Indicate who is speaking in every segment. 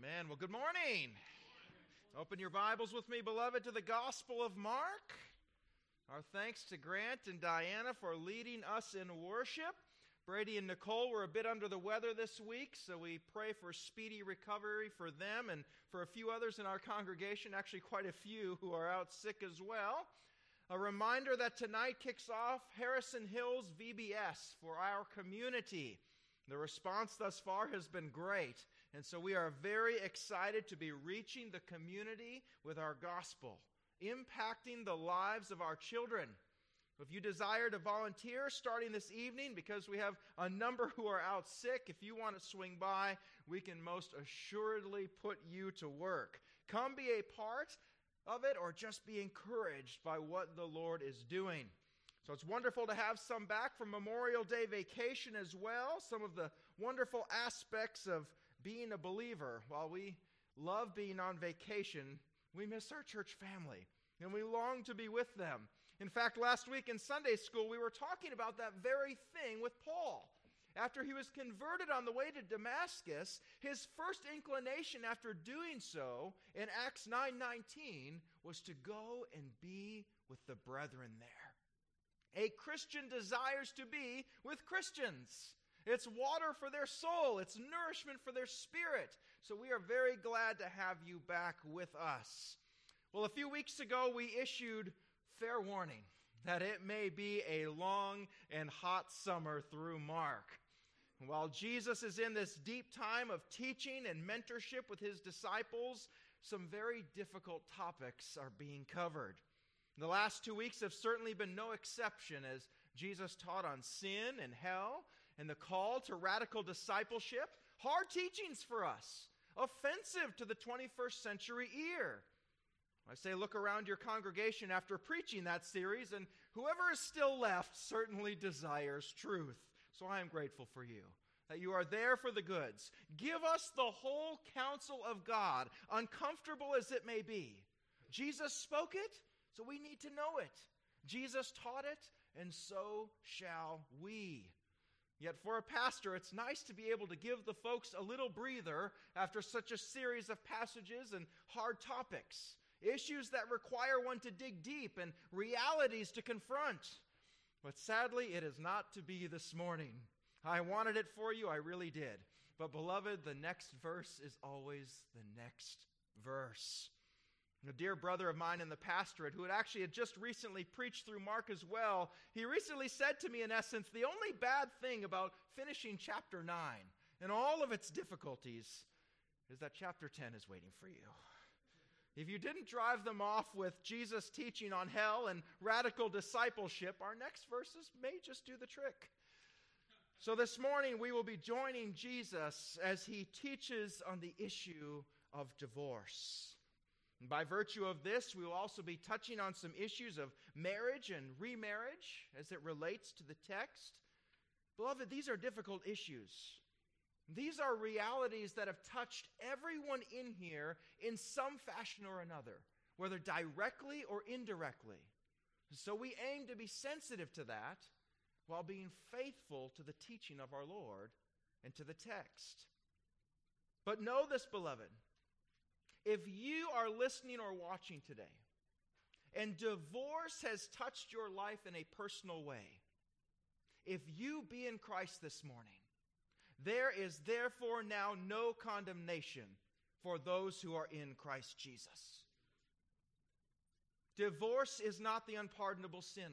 Speaker 1: Amen. Well, good morning. Open your Bibles with me, beloved, to the Gospel of Mark. Our thanks to Grant and Diana for leading us in worship. Brady and Nicole were a bit under the weather this week, so we pray for speedy recovery for them and for a few others in our congregation, actually, quite a few who are out sick as well. A reminder that tonight kicks off Harrison Hills VBS for our community. The response thus far has been great, and so we are very excited to be reaching the community with our gospel, impacting the lives of our children. If you desire to volunteer starting this evening, because we have a number who are out sick, if you want to swing by, we can most assuredly put you to work. Come be a part of it or just be encouraged by what the Lord is doing. So it's wonderful to have some back from Memorial Day vacation as well. Some of the wonderful aspects of being a believer. While we love being on vacation, we miss our church family and we long to be with them. In fact, last week in Sunday school, we were talking about that very thing with Paul. After he was converted on the way to Damascus, his first inclination after doing so in Acts 9:19 was to go and be with the brethren there. A Christian desires to be with Christians. It's water for their soul, it's nourishment for their spirit. So we are very glad to have you back with us. Well, a few weeks ago, we issued fair warning that it may be a long and hot summer through Mark. While Jesus is in this deep time of teaching and mentorship with his disciples, some very difficult topics are being covered. The last two weeks have certainly been no exception as Jesus taught on sin and hell and the call to radical discipleship. Hard teachings for us, offensive to the 21st century ear. I say, look around your congregation after preaching that series, and whoever is still left certainly desires truth. So I am grateful for you that you are there for the goods. Give us the whole counsel of God, uncomfortable as it may be. Jesus spoke it, so we need to know it. Jesus taught it, and so shall we. Yet, for a pastor, it's nice to be able to give the folks a little breather after such a series of passages and hard topics, issues that require one to dig deep and realities to confront. But sadly, it is not to be this morning. I wanted it for you, I really did. But, beloved, the next verse is always the next verse. A dear brother of mine in the pastorate, who had actually had just recently preached through Mark as well, he recently said to me, in essence, the only bad thing about finishing chapter 9 and all of its difficulties is that chapter 10 is waiting for you. If you didn't drive them off with Jesus teaching on hell and radical discipleship, our next verses may just do the trick. So this morning we will be joining Jesus as he teaches on the issue of divorce. And by virtue of this, we will also be touching on some issues of marriage and remarriage as it relates to the text. Beloved, these are difficult issues. These are realities that have touched everyone in here in some fashion or another, whether directly or indirectly. So we aim to be sensitive to that while being faithful to the teaching of our Lord and to the text. But know this, beloved if you are listening or watching today, and divorce has touched your life in a personal way, if you be in Christ this morning, there is therefore now no condemnation for those who are in Christ Jesus. Divorce is not the unpardonable sin.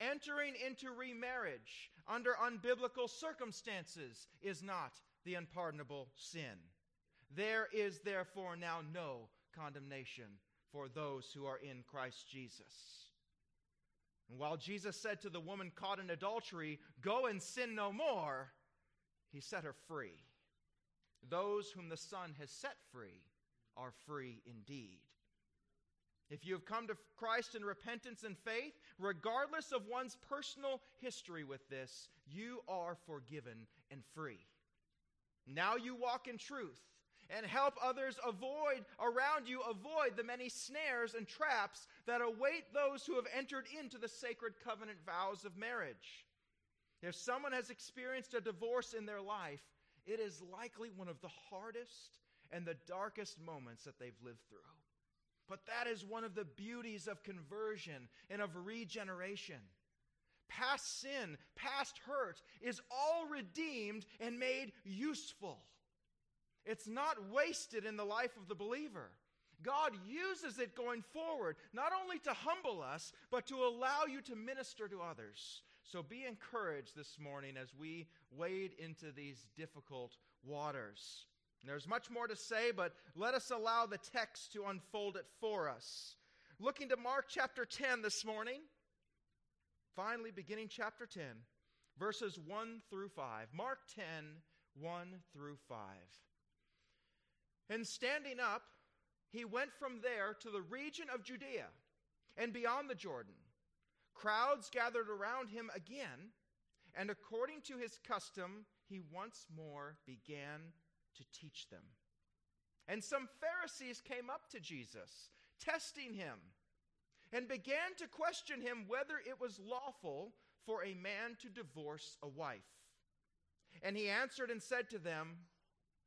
Speaker 1: Entering into remarriage under unbiblical circumstances is not the unpardonable sin. There is therefore now no condemnation for those who are in Christ Jesus. And while Jesus said to the woman caught in adultery, Go and sin no more, he set her free. Those whom the Son has set free are free indeed. If you have come to Christ in repentance and faith, regardless of one's personal history with this, you are forgiven and free. Now you walk in truth and help others avoid around you avoid the many snares and traps that await those who have entered into the sacred covenant vows of marriage. If someone has experienced a divorce in their life, it is likely one of the hardest and the darkest moments that they've lived through. But that is one of the beauties of conversion and of regeneration. Past sin, past hurt is all redeemed and made useful. It's not wasted in the life of the believer. God uses it going forward, not only to humble us, but to allow you to minister to others. So be encouraged this morning as we wade into these difficult waters. There's much more to say, but let us allow the text to unfold it for us. Looking to Mark chapter 10 this morning, finally beginning chapter 10, verses 1 through 5. Mark 10, 1 through 5. And standing up, he went from there to the region of Judea and beyond the Jordan. Crowds gathered around him again, and according to his custom, he once more began to teach them. And some Pharisees came up to Jesus, testing him, and began to question him whether it was lawful for a man to divorce a wife. And he answered and said to them,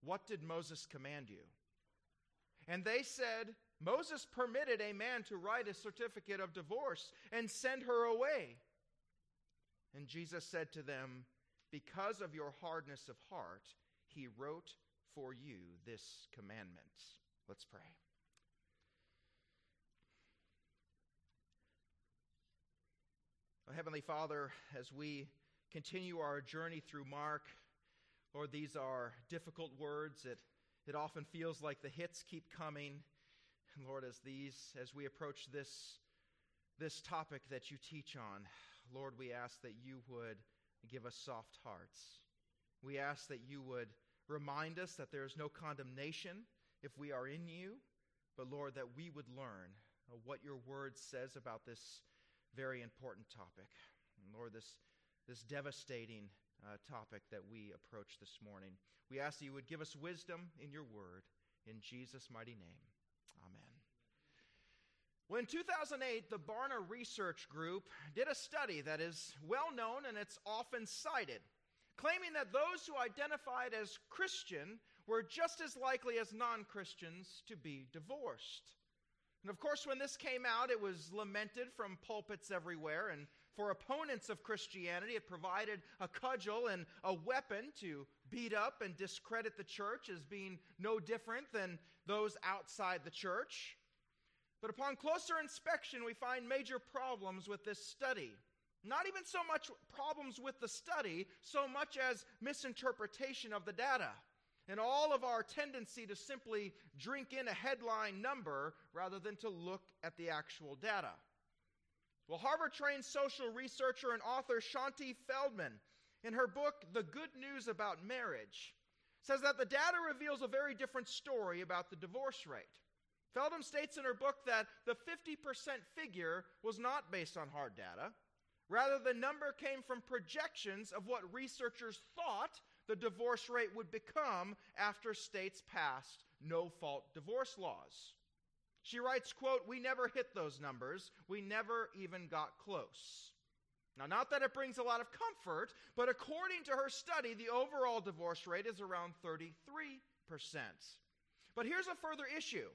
Speaker 1: What did Moses command you? And they said, Moses permitted a man to write a certificate of divorce and send her away. And Jesus said to them, Because of your hardness of heart, he wrote for you this commandment. Let's pray. Heavenly Father, as we continue our journey through Mark, Lord, these are difficult words. It, it often feels like the hits keep coming. And Lord, as these, as we approach this, this topic that you teach on, Lord, we ask that you would give us soft hearts. We ask that you would Remind us that there is no condemnation if we are in you, but Lord, that we would learn uh, what your word says about this very important topic. And Lord, this, this devastating uh, topic that we approach this morning. We ask that you would give us wisdom in your word. In Jesus' mighty name, amen. Well, in 2008, the Barna Research Group did a study that is well known and it's often cited claiming that those who identified as Christian were just as likely as non Christians to be divorced. And of course, when this came out, it was lamented from pulpits everywhere. And for opponents of Christianity, it provided a cudgel and a weapon to beat up and discredit the church as being no different than those outside the church. But upon closer inspection, we find major problems with this study. Not even so much problems with the study, so much as misinterpretation of the data and all of our tendency to simply drink in a headline number rather than to look at the actual data. Well, Harvard trained social researcher and author Shaunti Feldhahn, in her book, The Good News About Marriage, says that the data reveals a very different story about the divorce rate. Feldhahn states in her book that the 50% figure was not based on hard data. Rather, the number came from projections of what researchers thought the divorce rate would become after states passed no-fault divorce laws. She writes, quote, "We never hit those numbers. We never even got close." Now, not that it brings a lot of comfort, but according to her study, the overall divorce rate is around 33%. But here's a further issue.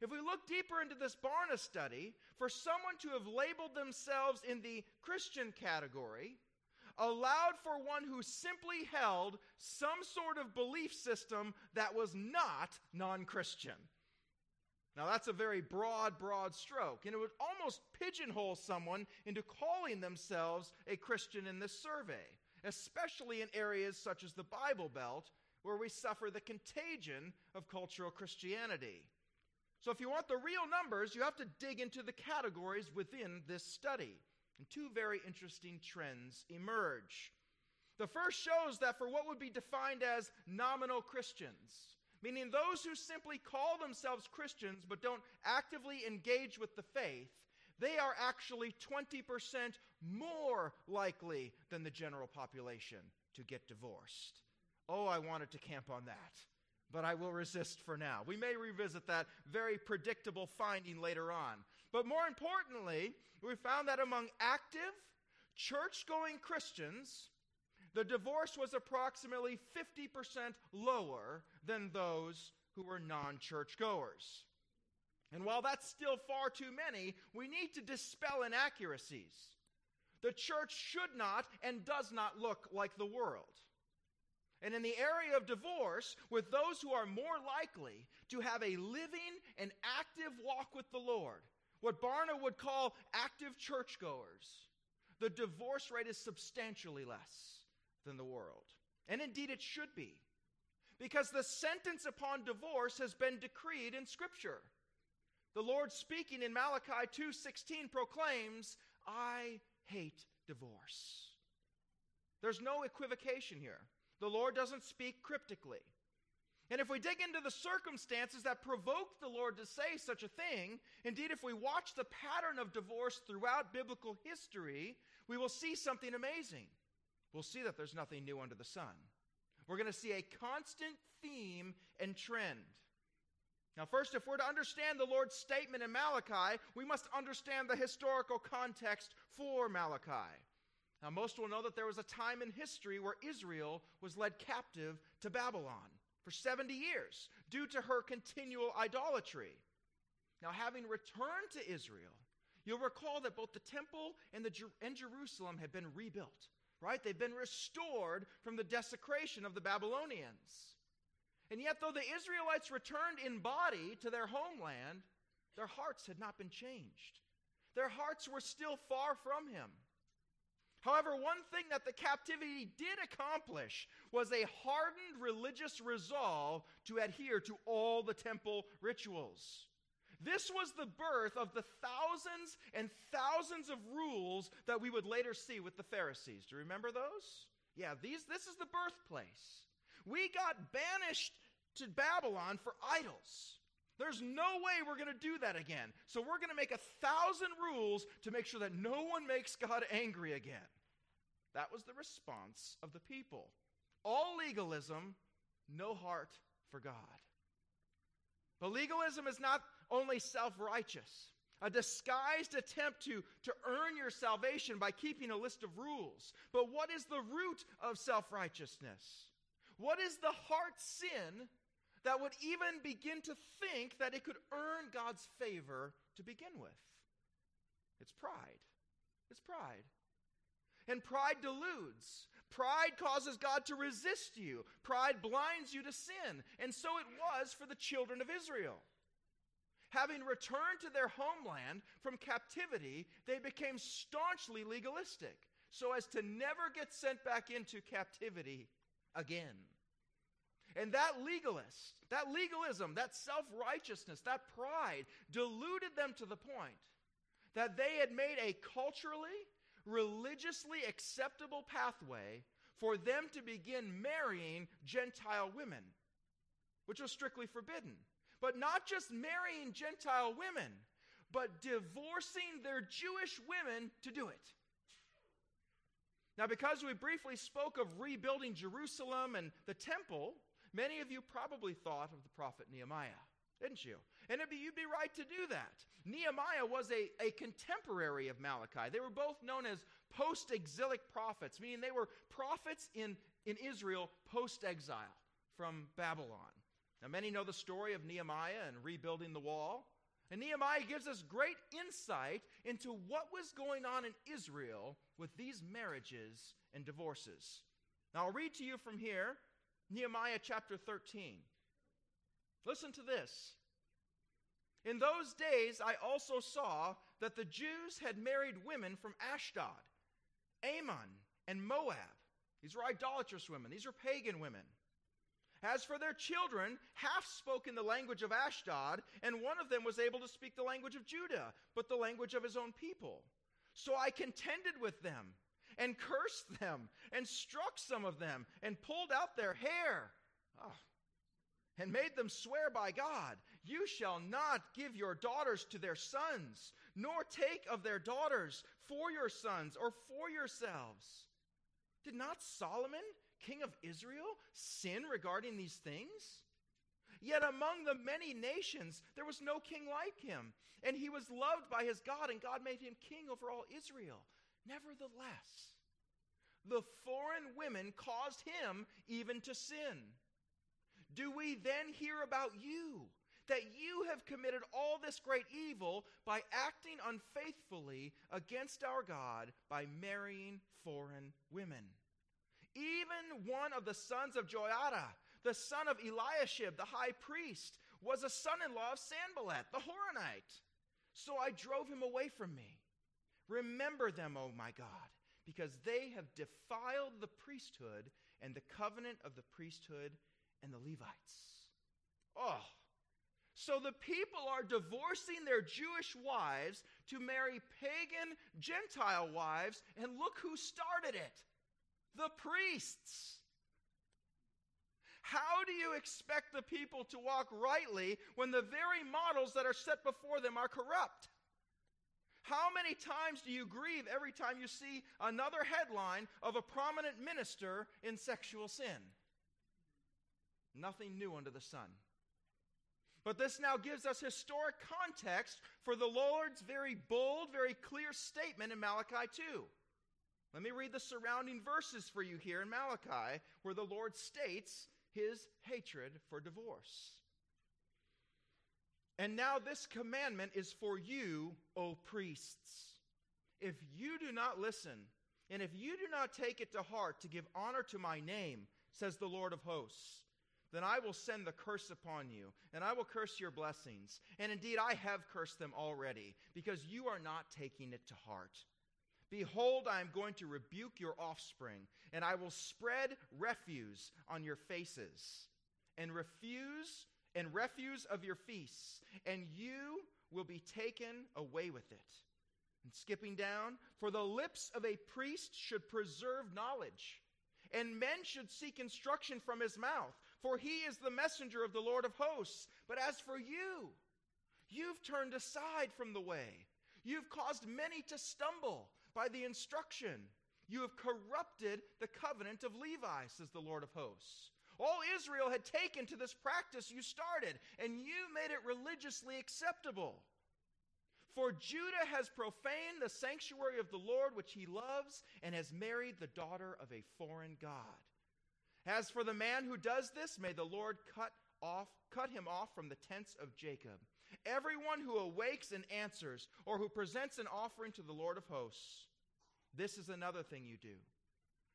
Speaker 1: If we look deeper into this Barna study, for someone to have labeled themselves in the Christian category allowed for one who simply held some sort of belief system that was not non Christian. Now, that's a very broad, broad stroke, and it would almost pigeonhole someone into calling themselves a Christian in this survey, especially in areas such as the Bible Belt, where we suffer the contagion of cultural Christianity. So, if you want the real numbers, you have to dig into the categories within this study. And two very interesting trends emerge. The first shows that for what would be defined as nominal Christians, meaning those who simply call themselves Christians but don't actively engage with the faith, they are actually 20% more likely than the general population to get divorced. Oh, I wanted to camp on that but I will resist for now. We may revisit that very predictable finding later on. But more importantly, we found that among active, church going Christians, the divorce was approximately 50% lower than those who were non churchgoers. And while that's still far too many, we need to dispel inaccuracies. The church should not and does not look like the world. And in the area of divorce, with those who are more likely to have a living and active walk with the Lord, what Barna would call active churchgoers, the divorce rate is substantially less than the world. And indeed, it should be. Because the sentence upon divorce has been decreed in Scripture. The Lord speaking in Malachi 2:16 proclaims, "I hate divorce." There's no equivocation here. The Lord doesn't speak cryptically. And if we dig into the circumstances that provoked the Lord to say such a thing, indeed, if we watch the pattern of divorce throughout biblical history, we will see something amazing. We'll see that there's nothing new under the sun. We're going to see a constant theme and trend. Now, first, if we're to understand the Lord's statement in Malachi, we must understand the historical context for Malachi. Now, most will know that there was a time in history where Israel was led captive to Babylon for 70 years due to her continual idolatry. Now, having returned to Israel, you'll recall that both the temple and, the, and Jerusalem had been rebuilt, right? They've been restored from the desecration of the Babylonians. And yet, though the Israelites returned in body to their homeland, their hearts had not been changed. Their hearts were still far from Him. However, one thing that the captivity did accomplish was a hardened religious resolve to adhere to all the temple rituals. This was the birth of the thousands and thousands of rules that we would later see with the Pharisees. Do you remember those? Yeah, these, this is the birthplace. We got banished to Babylon for idols. There's no way we're going to do that again. So we're going to make a thousand rules to make sure that no one makes God angry again. That was the response of the people. All legalism, no heart for God. But legalism is not only self righteous, a disguised attempt to, to earn your salvation by keeping a list of rules. But what is the root of self righteousness? What is the heart sin that would even begin to think that it could earn God's favor to begin with? It's pride. It's pride. And pride deludes. Pride causes God to resist you. Pride blinds you to sin. And so it was for the children of Israel. Having returned to their homeland from captivity, they became staunchly legalistic so as to never get sent back into captivity again. And that legalist, that legalism, that self righteousness, that pride deluded them to the point that they had made a culturally religiously acceptable pathway for them to begin marrying Gentile women, which was strictly forbidden. But not just marrying Gentile women, but divorcing their Jewish women to do it. Now, because we briefly spoke of rebuilding Jerusalem and the temple, many of you probably thought of the prophet Nehemiah, didn't you? And be, you'd be right to do that. Nehemiah was a, a contemporary of Malachi. They were both known as post exilic prophets, meaning they were prophets in, in Israel post exile from Babylon. Now, many know the story of Nehemiah and rebuilding the wall. And Nehemiah gives us great insight into what was going on in Israel with these marriages and divorces. Now, I'll read to you from here Nehemiah chapter 13. Listen to this. In those days, I also saw that the Jews had married women from Ashdod, Ammon, and Moab. These were idolatrous women, these were pagan women. As for their children, half spoke in the language of Ashdod, and one of them was able to speak the language of Judah, but the language of his own people. So I contended with them, and cursed them, and struck some of them, and pulled out their hair. Oh, and made them swear by God, You shall not give your daughters to their sons, nor take of their daughters for your sons or for yourselves. Did not Solomon, king of Israel, sin regarding these things? Yet among the many nations there was no king like him, and he was loved by his God, and God made him king over all Israel. Nevertheless, the foreign women caused him even to sin do we then hear about you, that you have committed all this great evil by acting unfaithfully against our God by marrying foreign women? Even one of the sons of Joiada, the son of Eliashib, the high priest, was a son in law of Sanballat, the Horonite. So I drove him away from me. Remember them, O my God, because they have defiled the priesthood and the covenant of the priesthood and the Levites. Oh, so the people are divorcing their Jewish wives to marry pagan Gentile wives, and look who started it the priests. How do you expect the people to walk rightly when the very models that are set before them are corrupt? How many times do you grieve every time you see another headline of a prominent minister in sexual sin? Nothing new under the sun. But this now gives us historic context for the Lord's very bold, very clear statement in Malachi 2. Let me read the surrounding verses for you here in Malachi, where the Lord states his hatred for divorce. And now this commandment is for you, O priests. If you do not listen, and if you do not take it to heart to give honor to my name, says the Lord of hosts, then I will send the curse upon you, and I will curse your blessings. And indeed, I have cursed them already, because you are not taking it to heart. Behold, I am going to rebuke your offspring, and I will spread refuse on your faces, and refuse and refuse of your feasts, and you will be taken away with it. And skipping down, for the lips of a priest should preserve knowledge, and men should seek instruction from his mouth, for he is the messenger of the Lord of hosts. But as for you, you've turned aside from the way. You've caused many to stumble by the instruction. You have corrupted the covenant of Levi, says the Lord of hosts. All Israel had taken to this practice you started, and you made it religiously acceptable. For Judah has profaned the sanctuary of the Lord, which he loves, and has married the daughter of a foreign God. As for the man who does this, may the Lord cut off cut him off from the tents of Jacob. Everyone who awakes and answers, or who presents an offering to the Lord of hosts. This is another thing you do.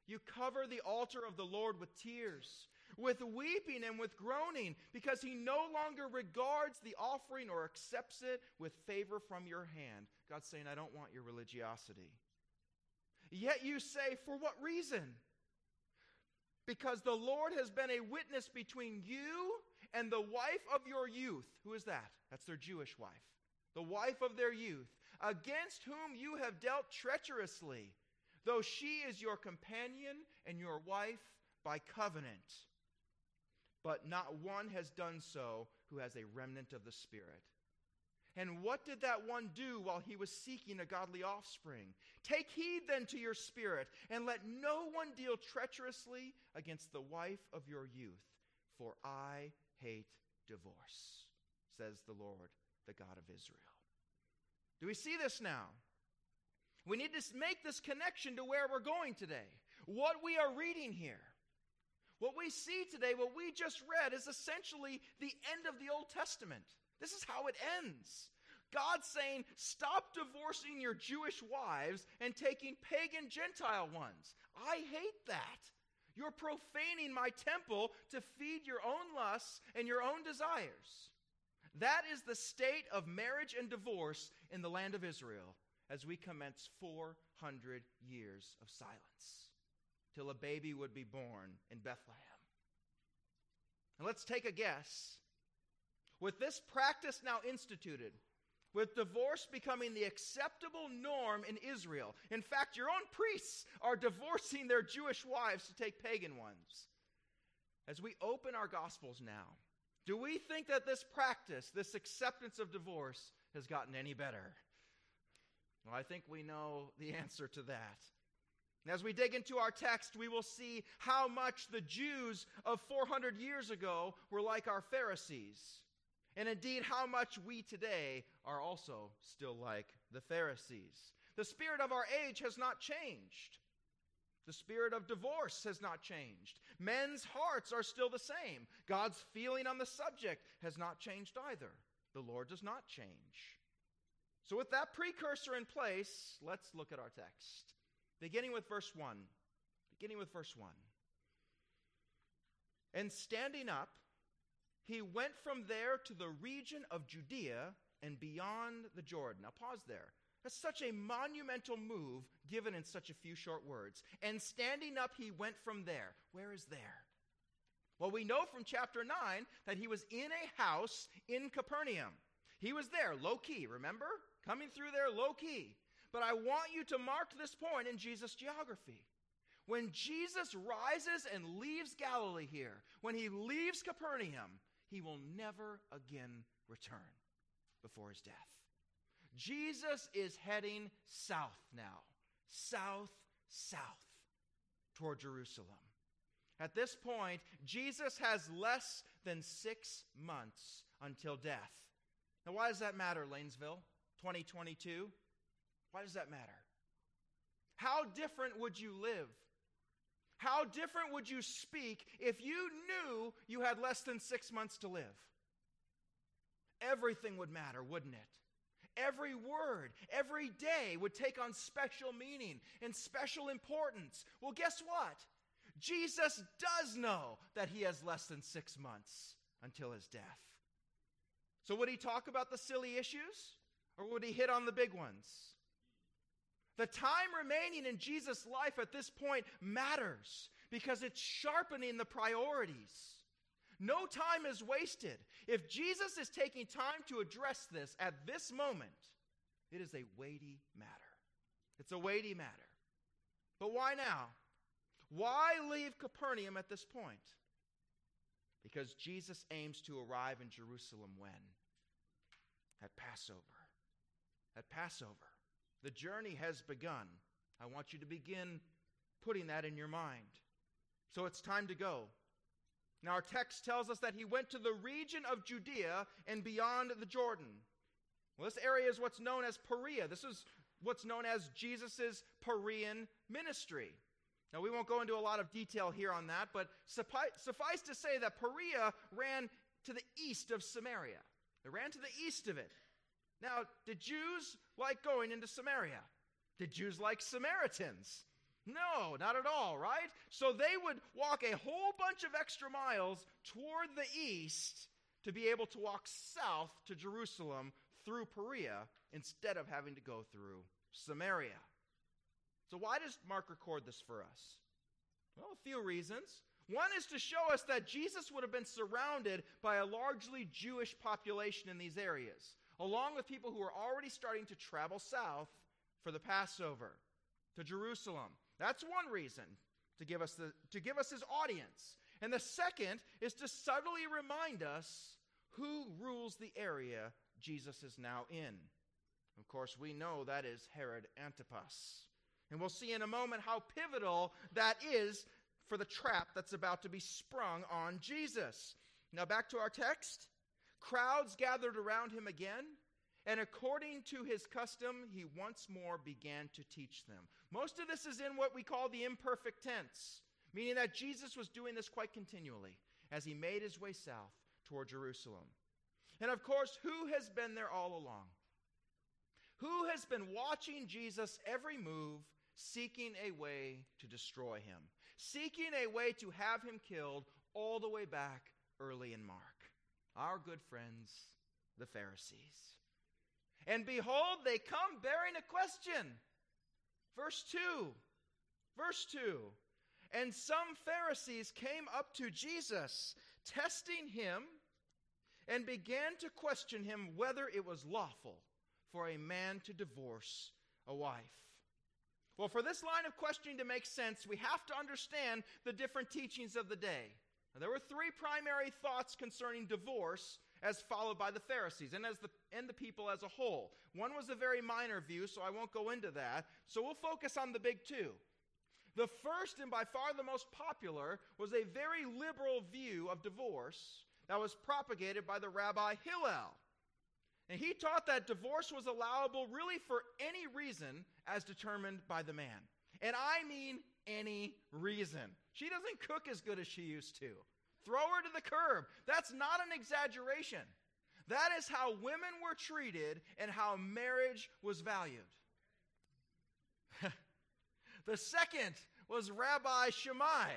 Speaker 1: You cover the altar of the Lord with tears, with weeping and with groaning, because he no longer regards the offering or accepts it with favor from your hand. God's saying, I don't want your religiosity. Yet you say, For what reason? Because the Lord has been a witness between you and the wife of your youth. Who is that? That's their Jewish wife. The wife of their youth, against whom you have dealt treacherously, though she is your companion and your wife by covenant. But not one has done so who has a remnant of the Spirit. And what did that one do while he was seeking a godly offspring? Take heed then to your spirit, and let no one deal treacherously against the wife of your youth, for I hate divorce, says the Lord, the God of Israel. Do we see this now? We need to make this connection to where we're going today. What we are reading here. What we see today, what we just read, is essentially the end of the Old Testament. This is how it ends. God saying, stop divorcing your Jewish wives and taking pagan Gentile ones. I hate that. You're profaning my temple to feed your own lusts and your own desires. That is the state of marriage and divorce in the land of Israel as we commence 400 years of silence till a baby would be born in Bethlehem. And let's take a guess. With this practice now instituted, with divorce becoming the acceptable norm in Israel. In fact, your own priests are divorcing their Jewish wives to take pagan ones. As we open our Gospels now, do we think that this practice, this acceptance of divorce, has gotten any better? Well, I think we know the answer to that. as we dig into our text, we will see how much the Jews of 400 years ago were like our Pharisees and indeed how much we today are also still like the Pharisees. The spirit of our age has not changed. The spirit of divorce has not changed. Men's hearts are still the same. God's feeling on the subject has not changed either. The Lord does not change. So, with that precursor in place, let's look at our text. Beginning with verse 1. Beginning with verse 1. And standing up, he went from there to the region of Judea and beyond the Jordan. Now, pause there. That's such a monumental move given in such a few short words. And standing up, he went from there. Where is there? Well, we know from chapter 9 that he was in a house in Capernaum. He was there, low key, remember? Coming through there, low key. But I want you to mark this point in Jesus' geography. When Jesus rises and leaves Galilee here, when he leaves Capernaum, he will never again return before his death. Jesus is heading south now, south, south, toward Jerusalem. At this point, Jesus has less than six months until death. Now, why does that matter, Lanesville, 2022? Why does that matter? How different would you live? How different would you speak if you knew you had less than six months to live? Everything would matter, wouldn't it? Every word, every day would take on special meaning and special importance. Well, guess what? Jesus does know that he has less than six months until his death. So, would he talk about the silly issues or would he hit on the big ones? The time remaining in Jesus' life at this point matters because it's sharpening the priorities. No time is wasted. If Jesus is taking time to address this at this moment, it is a weighty matter. It's a weighty matter. But why now? Why leave Capernaum at this point? Because Jesus aims to arrive in Jerusalem when? At Passover. At Passover. The journey has begun. I want you to begin putting that in your mind. So it's time to go. Now, our text tells us that he went to the region of Judea and beyond the Jordan. Well, this area is what's known as Perea. This is what's known as Jesus' Perean ministry. Now, we won't go into a lot of detail here on that, but suffice, suffice to say that Perea ran to the east of Samaria. It ran to the east of it. Now, did Jews like going into Samaria? Did Jews like Samaritans? No, not at all, right? So they would walk a whole bunch of extra miles toward the east to be able to walk south to Jerusalem through Perea instead of having to go through Samaria. So, why does Mark record this for us? Well, a few reasons. One is to show us that Jesus would have been surrounded by a largely Jewish population in these areas, along with people who were already starting to travel south for the Passover to Jerusalem. That's one reason to give us, the, to give us his audience. And the second is to subtly remind us who rules the area Jesus is now in. Of course, we know that is Herod Antipas. And we'll see in a moment how pivotal that is for the trap that's about to be sprung on Jesus. Now, back to our text. Crowds gathered around him again, and according to his custom, he once more began to teach them. Most of this is in what we call the imperfect tense, meaning that Jesus was doing this quite continually as he made his way south toward Jerusalem. And of course, who has been there all along? Who has been watching Jesus' every move, seeking a way to destroy him, seeking a way to have him killed all the way back early in Mark? Our good friends, the Pharisees. And behold, they come bearing a question. Verse 2. Verse 2. And some Pharisees came up to Jesus, testing him, and began to question him whether it was lawful for a man to divorce a wife. Well, for this line of questioning to make sense, we have to understand the different teachings of the day. Now, there were three primary thoughts concerning divorce as followed by the Pharisees and as the and the people as a whole. One was a very minor view, so I won't go into that. So we'll focus on the big two. The first and by far the most popular was a very liberal view of divorce that was propagated by the rabbi Hillel. And he taught that divorce was allowable really for any reason as determined by the man. And I mean any reason. She doesn't cook as good as she used to. Throw her to the curb. That's not an exaggeration. That is how women were treated and how marriage was valued. the second was Rabbi Shammai.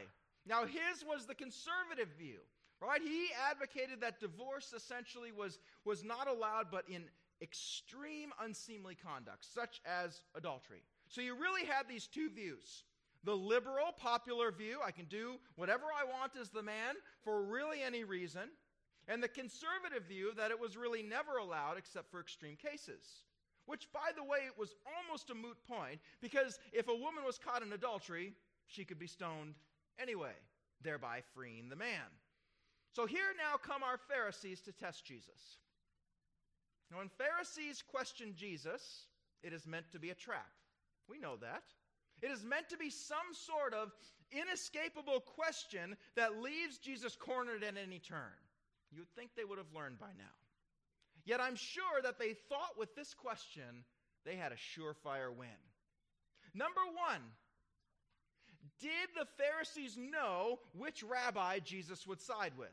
Speaker 1: Now, his was the conservative view, right? He advocated that divorce essentially was, was not allowed, but in extreme unseemly conduct, such as adultery. So you really had these two views. The liberal, popular view, I can do whatever I want as the man for really any reason. And the conservative view that it was really never allowed except for extreme cases. Which, by the way, it was almost a moot point because if a woman was caught in adultery, she could be stoned anyway, thereby freeing the man. So here now come our Pharisees to test Jesus. Now, when Pharisees question Jesus, it is meant to be a trap. We know that. It is meant to be some sort of inescapable question that leaves Jesus cornered at any turn. You would think they would have learned by now. Yet I'm sure that they thought with this question they had a surefire win. Number one, did the Pharisees know which rabbi Jesus would side with?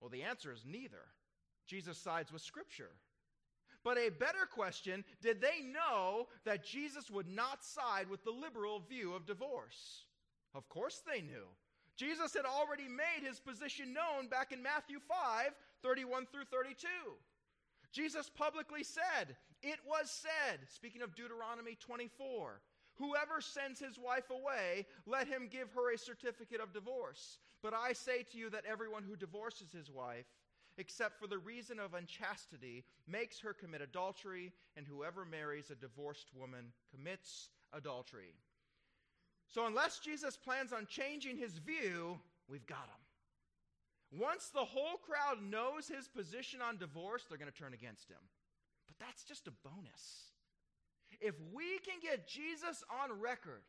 Speaker 1: Well, the answer is neither. Jesus sides with Scripture. But a better question did they know that Jesus would not side with the liberal view of divorce? Of course they knew. Jesus had already made his position known back in Matthew 5 31 through 32. Jesus publicly said, It was said, speaking of Deuteronomy 24, Whoever sends his wife away, let him give her a certificate of divorce. But I say to you that everyone who divorces his wife, except for the reason of unchastity, makes her commit adultery, and whoever marries a divorced woman commits adultery. So, unless Jesus plans on changing his view, we've got him. Once the whole crowd knows his position on divorce, they're going to turn against him. But that's just a bonus. If we can get Jesus on record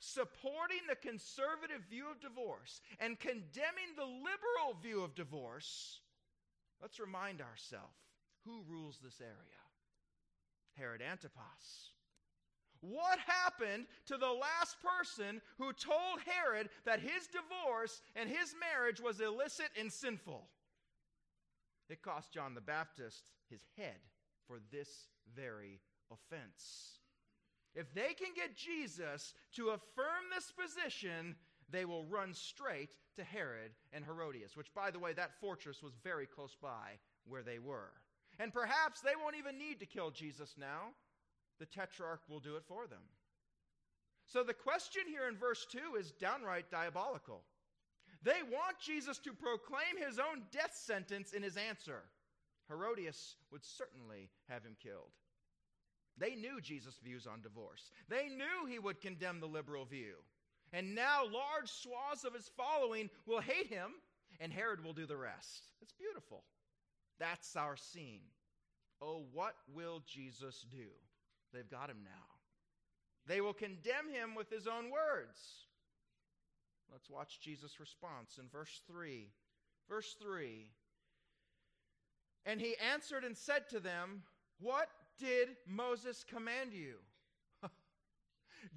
Speaker 1: supporting the conservative view of divorce and condemning the liberal view of divorce, let's remind ourselves who rules this area? Herod Antipas. What happened to the last person who told Herod that his divorce and his marriage was illicit and sinful? It cost John the Baptist his head for this very offense. If they can get Jesus to affirm this position, they will run straight to Herod and Herodias, which, by the way, that fortress was very close by where they were. And perhaps they won't even need to kill Jesus now. The tetrarch will do it for them. So the question here in verse 2 is downright diabolical. They want Jesus to proclaim his own death sentence in his answer. Herodias would certainly have him killed. They knew Jesus' views on divorce. They knew he would condemn the liberal view. And now large swaths of his following will hate him, and Herod will do the rest. It's beautiful. That's our scene. Oh, what will Jesus do? They've got him now. They will condemn him with his own words. Let's watch Jesus' response in verse 3. Verse 3 And he answered and said to them, What did Moses command you?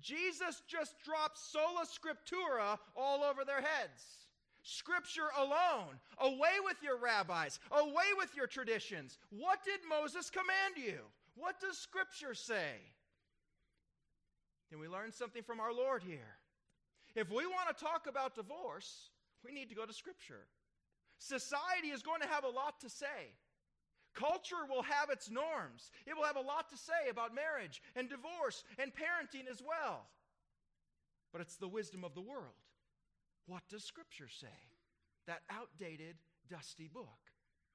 Speaker 1: Jesus just dropped sola scriptura all over their heads. Scripture alone. Away with your rabbis. Away with your traditions. What did Moses command you? What does Scripture say? Can we learn something from our Lord here? If we want to talk about divorce, we need to go to Scripture. Society is going to have a lot to say. Culture will have its norms. It will have a lot to say about marriage and divorce and parenting as well. But it's the wisdom of the world. What does Scripture say? That outdated, dusty book.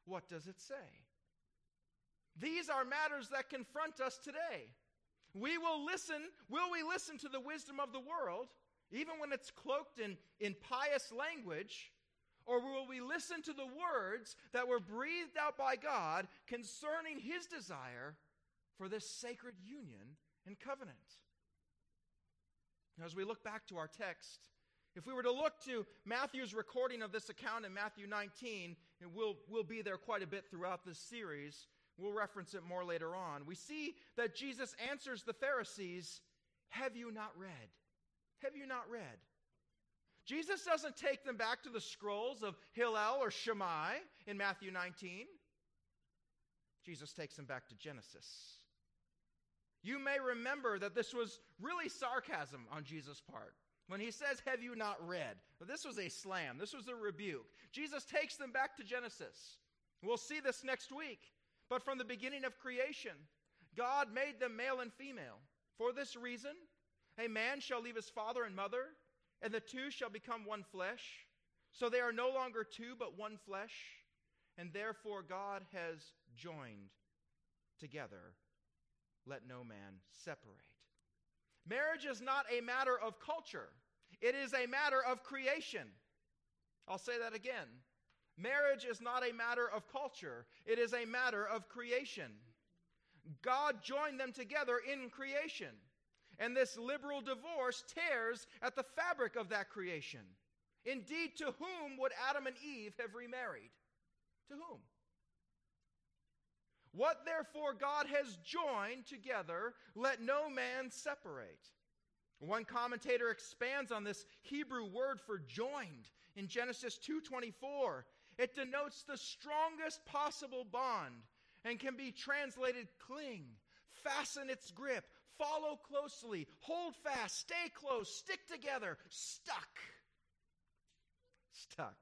Speaker 1: What does it say? These are matters that confront us today. We will listen, will we listen to the wisdom of the world, even when it's cloaked in, in pious language, or will we listen to the words that were breathed out by God concerning his desire for this sacred union and covenant? As we look back to our text, if we were to look to Matthew's recording of this account in Matthew 19, and we'll, we'll be there quite a bit throughout this series, we'll reference it more later on. We see that Jesus answers the Pharisees, Have you not read? have you not read? Jesus doesn't take them back to the scrolls of Hillel or Shammai in Matthew 19. Jesus takes them back to Genesis. You may remember that this was really sarcasm on Jesus' part. When he says, Have you not read? This was a slam, this was a rebuke. Jesus takes them back to Genesis. We'll see this next week. But from the beginning of creation, God made them male and female. For this reason, a man shall leave his father and mother, and the two shall become one flesh. So they are no longer two, but one flesh. And therefore God has joined together. Let no man separate. Marriage is not a matter of culture, it is a matter of creation. I'll say that again. Marriage is not a matter of culture, it is a matter of creation. God joined them together in creation. And this liberal divorce tears at the fabric of that creation. Indeed, to whom would Adam and Eve have remarried? To whom? What therefore God has joined together, let no man separate. One commentator expands on this Hebrew word for joined in Genesis 2:24. It denotes the strongest possible bond and can be translated cling, fasten its grip, follow closely, hold fast, stay close, stick together, stuck. Stuck.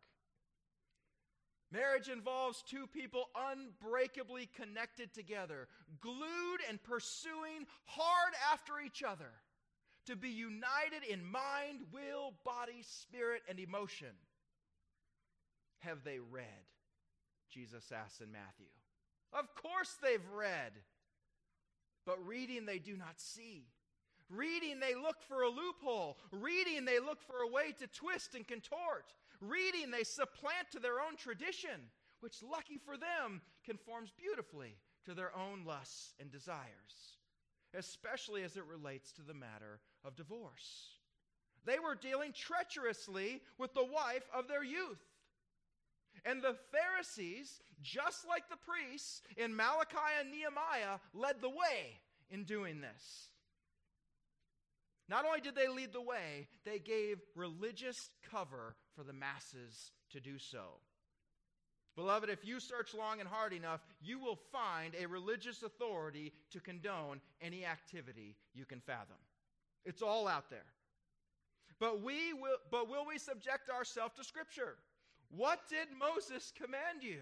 Speaker 1: Marriage involves two people unbreakably connected together, glued and pursuing hard after each other, to be united in mind, will, body, spirit, and emotion. Have they read? Jesus asks in Matthew. Of course they've read. But reading they do not see. Reading they look for a loophole. Reading they look for a way to twist and contort. Reading they supplant to their own tradition, which, lucky for them, conforms beautifully to their own lusts and desires, especially as it relates to the matter of divorce. They were dealing treacherously with the wife of their youth. And the Pharisees, just like the priests in Malachi and Nehemiah, led the way in doing this. Not only did they lead the way, they gave religious cover for the masses to do so. Beloved, if you search long and hard enough, you will find a religious authority to condone any activity you can fathom. It's all out there. But we will but will we subject ourselves to scripture? What did Moses command you?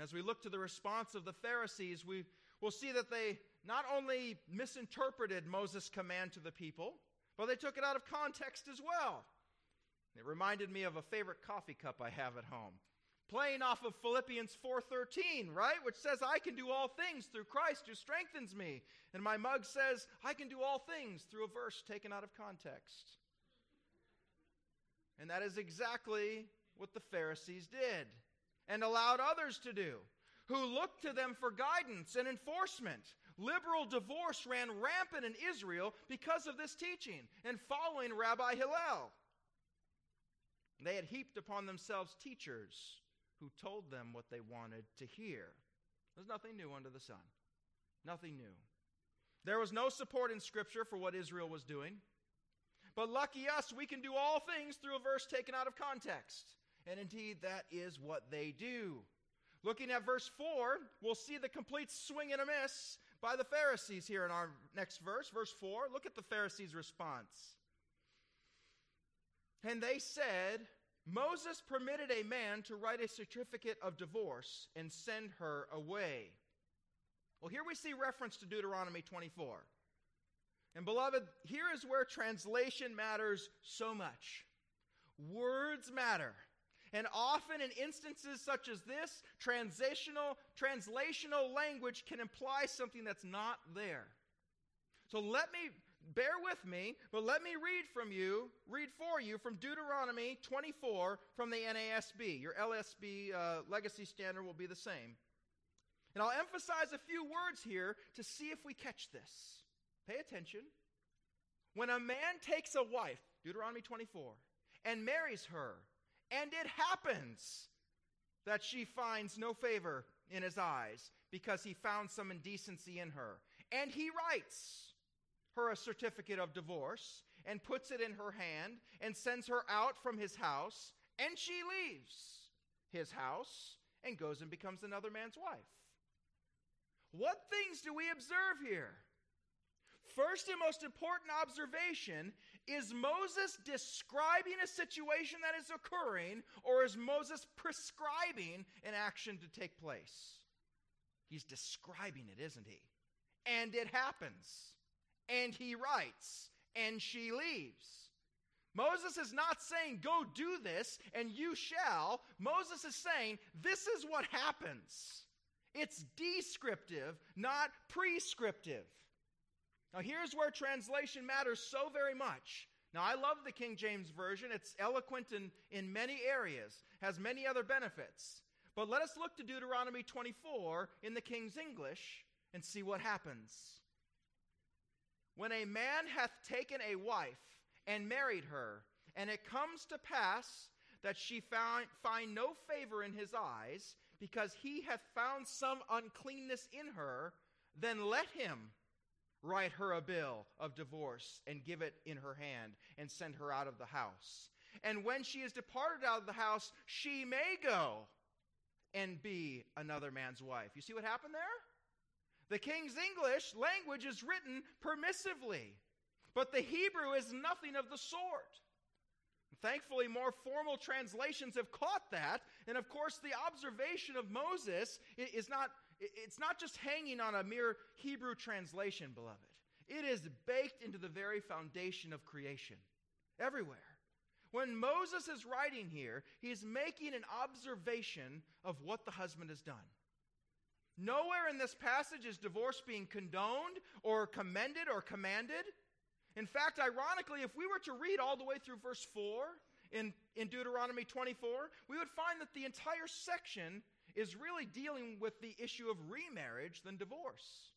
Speaker 1: As we look to the response of the Pharisees, we will see that they not only misinterpreted Moses' command to the people, but they took it out of context as well. It reminded me of a favorite coffee cup I have at home. Playing off of Philippians 4:13, right? Which says I can do all things through Christ who strengthens me. And my mug says I can do all things through a verse taken out of context. And that is exactly what the Pharisees did and allowed others to do, who looked to them for guidance and enforcement. Liberal divorce ran rampant in Israel because of this teaching and following Rabbi Hillel. They had heaped upon themselves teachers who told them what they wanted to hear. There's nothing new under the sun. Nothing new. There was no support in Scripture for what Israel was doing. But lucky us, we can do all things through a verse taken out of context. And indeed, that is what they do. Looking at verse 4, we'll see the complete swing and a miss by the Pharisees here in our next verse. Verse 4, look at the Pharisees' response. And they said, Moses permitted a man to write a certificate of divorce and send her away. Well, here we see reference to Deuteronomy 24. And beloved, here is where translation matters so much. Words matter. And often in instances such as this, transitional, translational language can imply something that's not there. So let me bear with me, but let me read from you, read for you from Deuteronomy 24 from the NASB. Your LSB uh, legacy standard will be the same. And I'll emphasize a few words here to see if we catch this. Pay attention. When a man takes a wife, Deuteronomy 24, and marries her, and it happens that she finds no favor in his eyes because he found some indecency in her, and he writes, her a certificate of divorce and puts it in her hand and sends her out from his house, and she leaves his house and goes and becomes another man's wife. What things do we observe here? First and most important observation is Moses describing a situation that is occurring, or is Moses prescribing an action to take place? He's describing it, isn't he? And it happens. And he writes, and she leaves. Moses is not saying, Go do this and you shall. Moses is saying, This is what happens. It's descriptive, not prescriptive. Now, here's where translation matters so very much. Now, I love the King James Version. It's eloquent in, in many areas, has many other benefits. But let us look to Deuteronomy 24 in the King's English and see what happens. When a man hath taken a wife and married her, and it comes to pass that she found, find no favor in his eyes, because he hath found some uncleanness in her, then let him write her a bill of divorce and give it in her hand and send her out of the house. And when she is departed out of the house, she may go and be another man's wife. You see what happened there? The King's English language is written permissively, but the Hebrew is nothing of the sort. Thankfully, more formal translations have caught that. And of course, the observation of Moses is not, it's not just hanging on a mere Hebrew translation, beloved. It is baked into the very foundation of creation, everywhere. When Moses is writing here, he's making an observation of what the husband has done. Nowhere in this passage is divorce being condoned or commended or commanded. In fact, ironically, if we were to read all the way through verse 4 in, in Deuteronomy 24, we would find that the entire section is really dealing with the issue of remarriage than divorce.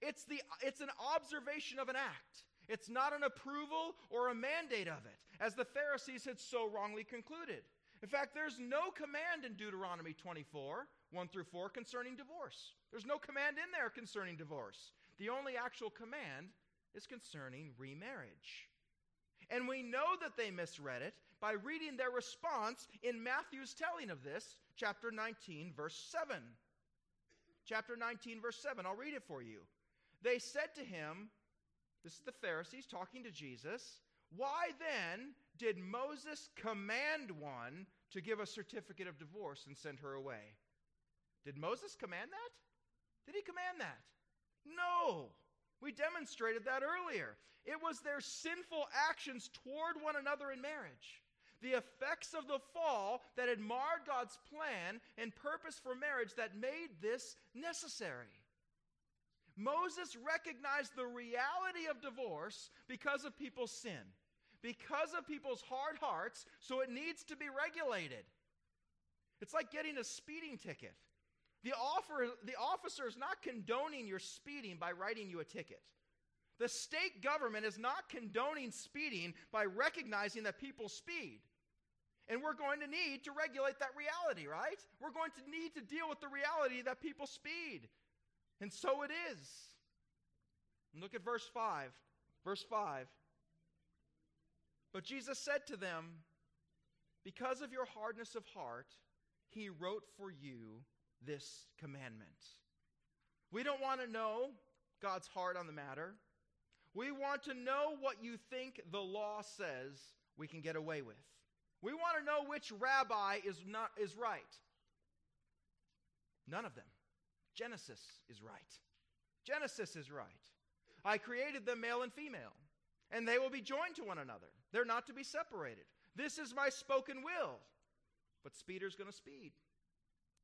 Speaker 1: It's, the, it's an observation of an act. It's not an approval or a mandate of it, as the Pharisees had so wrongly concluded. In fact, there's no command in Deuteronomy 24, 1 through 4, concerning divorce. There's no command in there concerning divorce. The only actual command is concerning remarriage. And we know that they misread it by reading their response in Matthew's telling of this, chapter 19, verse 7. Chapter 19, verse 7. I'll read it for you. They said to him, This is the Pharisees talking to Jesus, Why then did Moses command one to give a certificate of divorce and send her away? Did Moses command that? Did he command that? No. We demonstrated that earlier. It was their sinful actions toward one another in marriage. The effects of the fall that had marred God's plan and purpose for marriage that made this necessary. Moses recognized the reality of divorce because of people's sin, because of people's hard hearts, so it needs to be regulated. It's like getting a speeding ticket. The, offer, the officer is not condoning your speeding by writing you a ticket. The state government is not condoning speeding by recognizing that people speed. And we're going to need to regulate that reality, right? We're going to need to deal with the reality that people speed. And so it is. Look at verse 5. Verse 5. But Jesus said to them, Because of your hardness of heart, he wrote for you this commandment. We don't want to know God's heart on the matter. We want to know what you think the law says we can get away with. We want to know which rabbi is, not, is right. None of them. Genesis is right. Genesis is right. I created them male and female, and they will be joined to one another. They're not to be separated. This is my spoken will. But speeder's going to speed.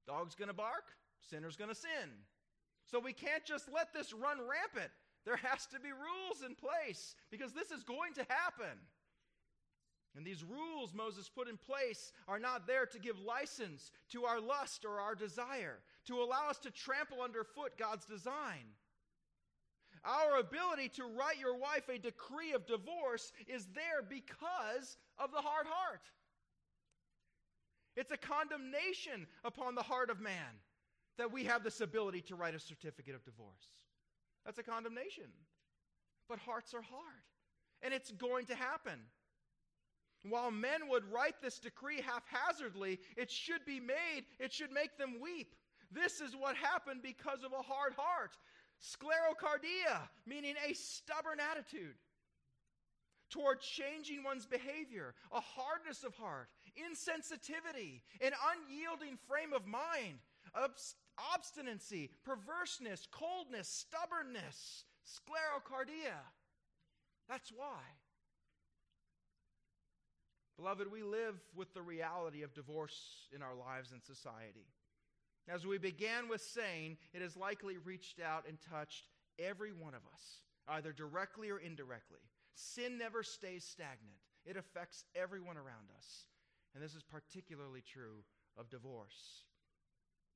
Speaker 1: Dog's going to bark, sinner's going to sin. So we can't just let this run rampant. There has to be rules in place because this is going to happen. And these rules Moses put in place are not there to give license to our lust or our desire, to allow us to trample underfoot God's design. Our ability to write your wife a decree of divorce is there because of the hard heart. It's a condemnation upon the heart of man that we have this ability to write a certificate of divorce. That's a condemnation. but hearts are hard. And it's going to happen. While men would write this decree haphazardly, it should be made, it should make them weep. This is what happened because of a hard heart. Sclerocardia, meaning a stubborn attitude toward changing one's behavior, a hardness of heart, insensitivity, an unyielding frame of mind, obst- obstinacy, perverseness, coldness, stubbornness, sclerocardia. That's why. Beloved, we live with the reality of divorce in our lives and society. As we began with saying, it has likely reached out and touched every one of us, either directly or indirectly. Sin never stays stagnant, it affects everyone around us. And this is particularly true of divorce.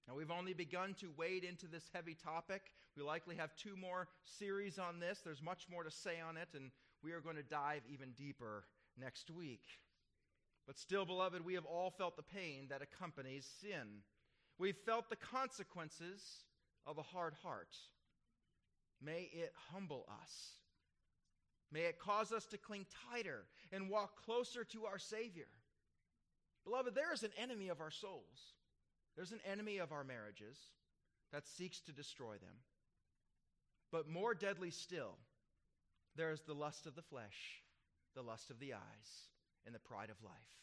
Speaker 1: Now, we've only begun to wade into this heavy topic. We likely have two more series on this. There's much more to say on it, and we are going to dive even deeper next week. But still, beloved, we have all felt the pain that accompanies sin. We've felt the consequences of a hard heart. May it humble us. May it cause us to cling tighter and walk closer to our Savior. Beloved, there is an enemy of our souls. There's an enemy of our marriages that seeks to destroy them. But more deadly still, there is the lust of the flesh, the lust of the eyes, and the pride of life.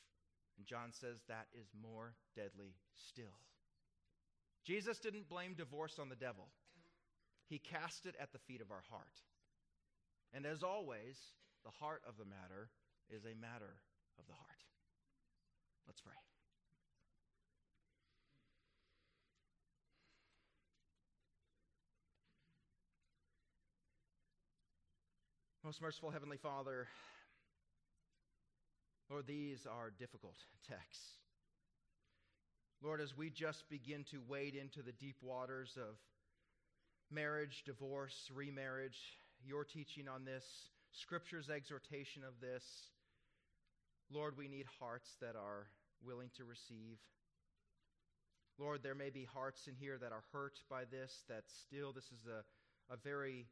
Speaker 1: And John says that is more deadly still. Jesus didn't blame divorce on the devil, he cast it at the feet of our heart. And as always, the heart of the matter is a matter of the heart. Let's pray. Most merciful Heavenly Father, Lord, these are difficult texts. Lord, as we just begin to wade into the deep waters of marriage, divorce, remarriage, your teaching on this, Scripture's exhortation of this, Lord, we need hearts that are willing to receive. Lord, there may be hearts in here that are hurt by this, that still this is a, a very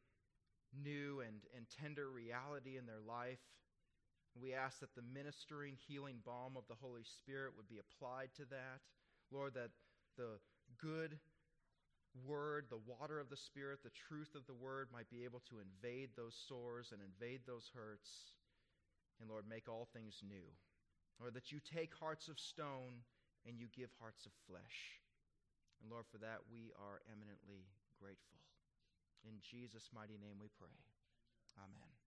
Speaker 1: new and, and tender reality in their life. We ask that the ministering, healing balm of the Holy Spirit would be applied to that. Lord, that the good word, the water of the Spirit, the truth of the word might be able to invade those sores and invade those hurts. And Lord, make all things new. Lord, that you take hearts of stone and you give hearts of flesh. And Lord, for that we are eminently grateful. In Jesus' mighty name we pray. Amen.